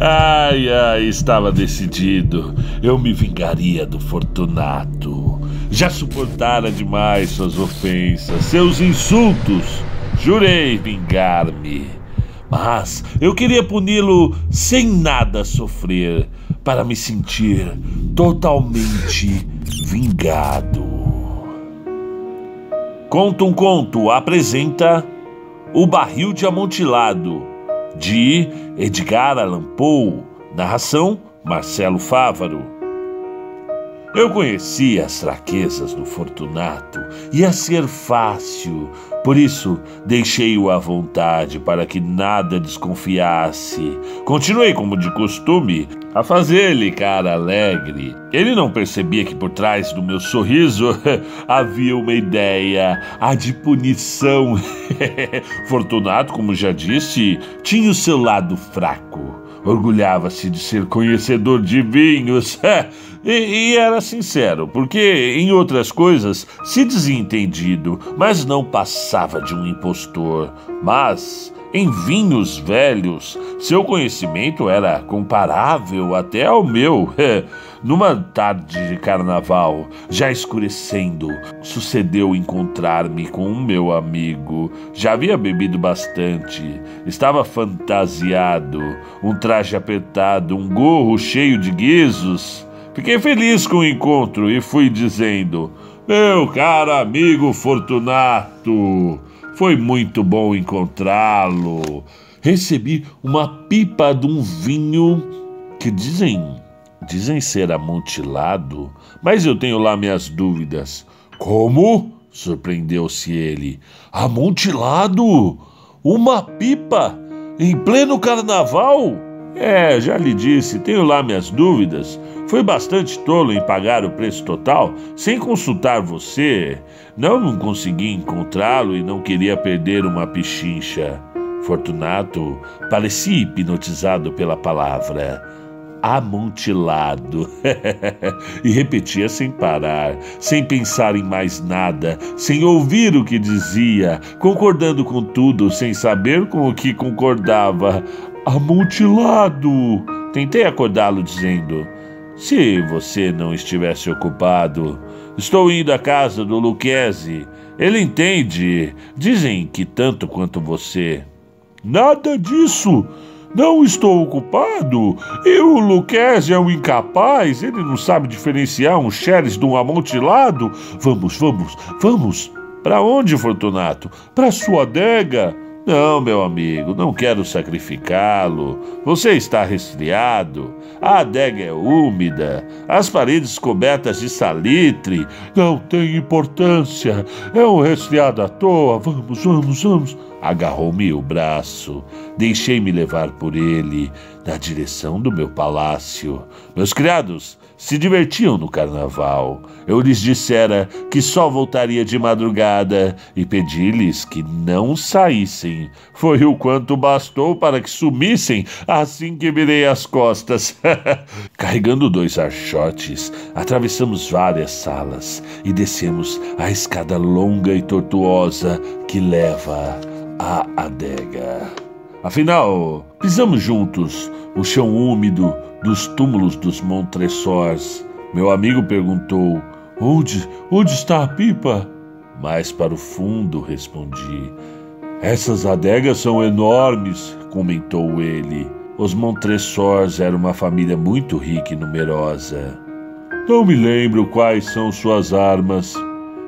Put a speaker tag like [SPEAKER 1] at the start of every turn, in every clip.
[SPEAKER 1] ai, ai, estava decidido. Eu me vingaria do Fortunato. Já suportara demais suas ofensas, seus insultos. Jurei vingar-me. Mas eu queria puni-lo sem nada sofrer, para me sentir totalmente vingado. Conta um Conto apresenta O Barril de Amontilado, de Edgar Allan Poe, narração Marcelo Fávaro. Eu conhecia as fraquezas do Fortunato, ia ser fácil, por isso deixei-o à vontade para que nada desconfiasse. Continuei, como de costume, a fazer-lhe cara alegre. Ele não percebia que por trás do meu sorriso havia uma ideia, a de punição. Fortunato, como já disse, tinha o seu lado fraco. Orgulhava-se de ser conhecedor de vinhos. E, e, era sincero, porque em outras coisas se dizia entendido, mas não passava de um impostor. Mas em vinhos velhos, seu conhecimento era comparável até ao meu. Numa tarde de carnaval, já escurecendo, sucedeu encontrar-me com um meu amigo. Já havia bebido bastante, estava fantasiado, um traje apertado, um gorro cheio de guizos. Fiquei feliz com o encontro e fui dizendo: Meu caro amigo Fortunato, foi muito bom encontrá-lo. Recebi uma pipa de um vinho que dizem, dizem ser amontilado, mas eu tenho lá minhas dúvidas. Como? surpreendeu-se ele. Amontilado? Uma pipa? Em pleno carnaval? É, já lhe disse, tenho lá minhas dúvidas. Foi bastante tolo em pagar o preço total sem consultar você. Não, consegui encontrá-lo e não queria perder uma pichincha. Fortunato parecia hipnotizado pela palavra amontilado. e repetia sem parar, sem pensar em mais nada, sem ouvir o que dizia, concordando com tudo, sem saber com o que concordava. Amontilado! Tentei acordá-lo dizendo: Se você não estivesse ocupado, estou indo à casa do Luquezzi. Ele entende. Dizem que tanto quanto você. Nada disso! Não estou ocupado. E o Luquezzi é um incapaz. Ele não sabe diferenciar um xeres de um amontilado. Vamos, vamos, vamos. Para onde, Fortunato? Para sua adega. Não, meu amigo, não quero sacrificá-lo. Você está resfriado. A adega é úmida, as paredes cobertas de salitre. Não tem importância. É um resfriado à toa. Vamos, vamos, vamos. Agarrou-me o braço. Deixei-me levar por ele na direção do meu palácio. Meus criados se divertiam no carnaval. Eu lhes dissera que só voltaria de madrugada e pedi-lhes que não saíssem. Foi o quanto bastou para que sumissem assim que virei as costas. Carregando dois archotes, atravessamos várias salas e descemos a escada longa e tortuosa que leva à adega. Afinal, pisamos juntos o chão úmido dos túmulos dos Montresors. Meu amigo perguntou: Onde, onde está a pipa? Mais para o fundo, respondi. Essas adegas são enormes, comentou ele. Os Montresors eram uma família muito rica e numerosa. Não me lembro quais são suas armas.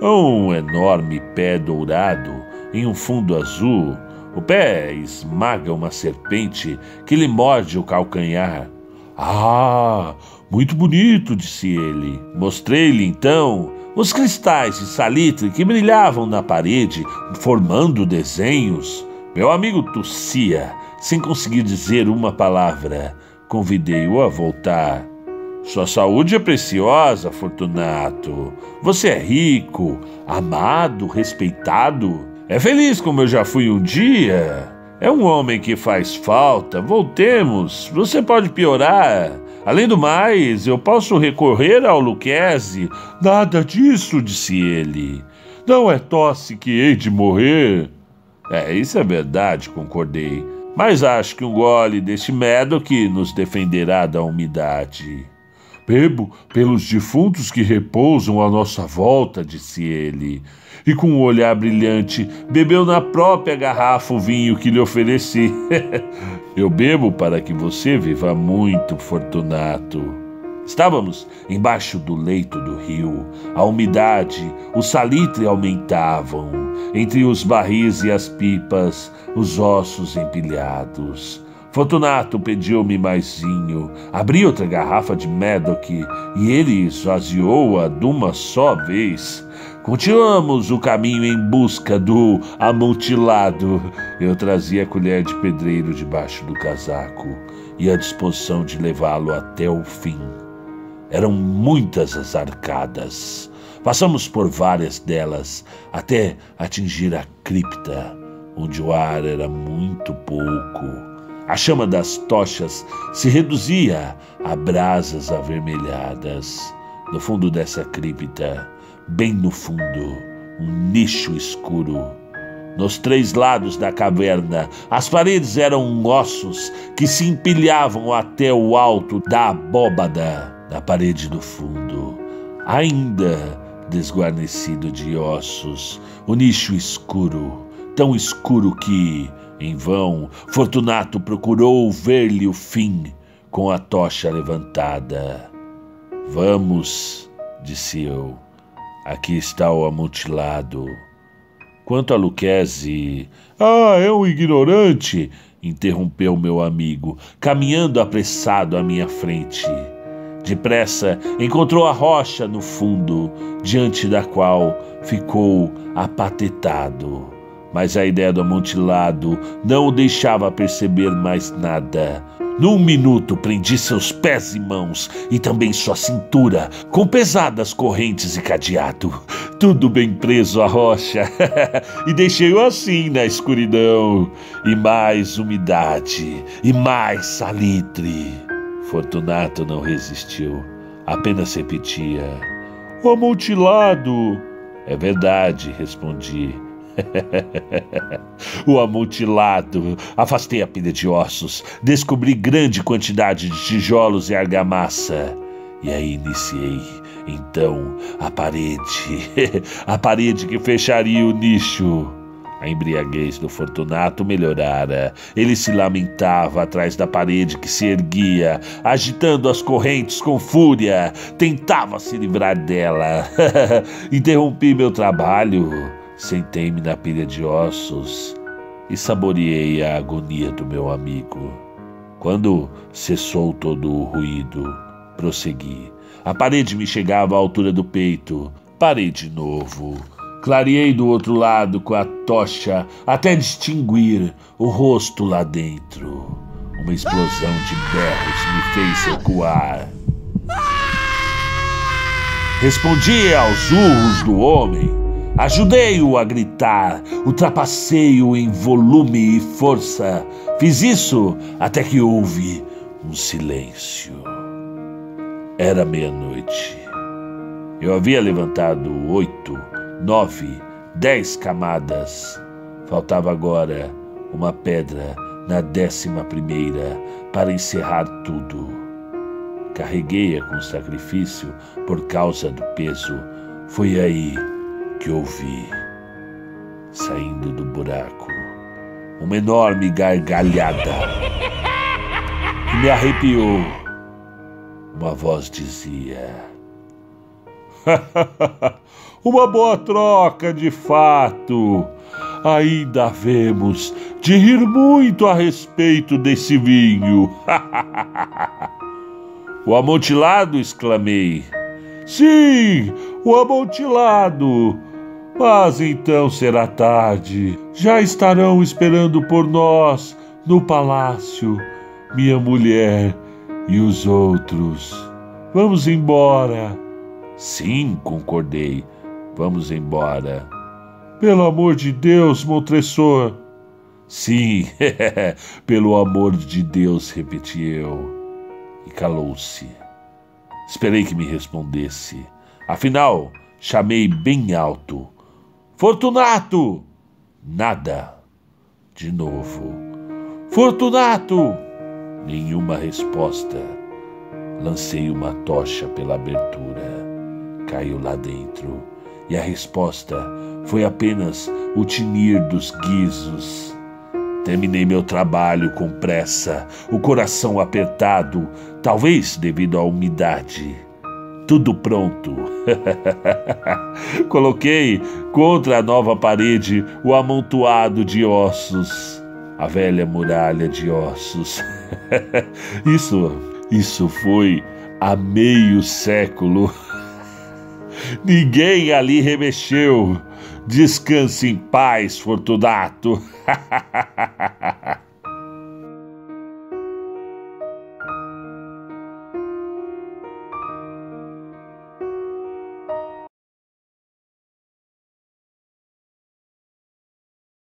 [SPEAKER 1] Um enorme pé dourado em um fundo azul. O pé esmaga uma serpente que lhe morde o calcanhar. Ah, muito bonito, disse ele. Mostrei-lhe então os cristais de salitre que brilhavam na parede, formando desenhos. Meu amigo tossia, sem conseguir dizer uma palavra. Convidei-o a voltar. Sua saúde é preciosa, Fortunato. Você é rico, amado, respeitado. É feliz como eu já fui um dia. É um homem que faz falta. Voltemos. Você pode piorar. Além do mais, eu posso recorrer ao Luquezzi. Nada disso, disse ele. Não é tosse que hei de morrer. É, isso é verdade, concordei. Mas acho que um gole deste que nos defenderá da umidade. Bebo pelos defuntos que repousam à nossa volta, disse ele. E com um olhar brilhante, bebeu na própria garrafa o vinho que lhe ofereci. Eu bebo para que você viva muito, Fortunato. Estávamos embaixo do leito do rio. A umidade, o salitre aumentavam. Entre os barris e as pipas, os ossos empilhados. Fortunato pediu-me maisinho. Abri outra garrafa de Medoc e ele esvaziou-a de uma só vez. Continuamos o caminho em busca do amontilado. Eu trazia a colher de pedreiro debaixo do casaco e à disposição de levá-lo até o fim. Eram muitas as arcadas. Passamos por várias delas até atingir a cripta, onde o ar era muito pouco. A chama das tochas se reduzia a brasas avermelhadas. No fundo dessa cripta, bem no fundo, um nicho escuro. Nos três lados da caverna, as paredes eram ossos que se empilhavam até o alto da abóbada na parede do fundo, ainda desguarnecido de ossos, o nicho escuro, tão escuro que, em vão, Fortunato procurou ver-lhe o fim com a tocha levantada. Vamos, disse eu, aqui está o amutilado. Quanto a Luquezzi. Ah, é um ignorante! interrompeu meu amigo, caminhando apressado à minha frente. Depressa encontrou a rocha no fundo, diante da qual ficou apatetado. Mas a ideia do amontilado não o deixava perceber mais nada. Num minuto prendi seus pés e mãos e também sua cintura com pesadas correntes e cadeado, tudo bem preso à rocha, e deixei-o assim na escuridão. E mais umidade, e mais salitre. Fortunato não resistiu, apenas repetia: O amontilado! É verdade, respondi. o amontilado. Afastei a pilha de ossos, descobri grande quantidade de tijolos e argamassa. E aí iniciei, então, a parede. a parede que fecharia o nicho. A embriaguez do Fortunato melhorara. Ele se lamentava atrás da parede que se erguia, agitando as correntes com fúria. Tentava se livrar dela. Interrompi meu trabalho, sentei-me na pilha de ossos e saboreei a agonia do meu amigo. Quando cessou todo o ruído, prossegui. A parede me chegava à altura do peito. Parei de novo Clareei do outro lado com a tocha até distinguir o rosto lá dentro. Uma explosão de berros me fez recuar. Respondi aos urros do homem. Ajudei-o a gritar, ultrapassei-o em volume e força. Fiz isso até que houve um silêncio. Era meia-noite. Eu havia levantado oito nove, dez camadas. Faltava agora uma pedra na décima primeira para encerrar tudo. Carreguei-a com sacrifício por causa do peso. Foi aí que ouvi, saindo do buraco, uma enorme gargalhada que me arrepiou. Uma voz dizia: Uma boa troca, de fato. Ainda havemos de rir muito a respeito desse vinho. o amontilado, exclamei. Sim, o amontilado. Mas então será tarde. Já estarão esperando por nós no palácio, minha mulher e os outros. Vamos embora. Sim, concordei. Vamos embora. Pelo amor de Deus, Montresor. Sim, pelo amor de Deus, repeti eu. E calou-se. Esperei que me respondesse. Afinal, chamei bem alto. Fortunato! Nada. De novo. Fortunato! Nenhuma resposta. Lancei uma tocha pela abertura. Caiu lá dentro. E a resposta foi apenas o tinir dos guizos. Terminei meu trabalho com pressa, o coração apertado, talvez devido à umidade. Tudo pronto. Coloquei contra a nova parede o amontoado de ossos, a velha muralha de ossos. isso, isso foi há meio século. Ninguém ali remexeu. Descanse em paz, Fortunato.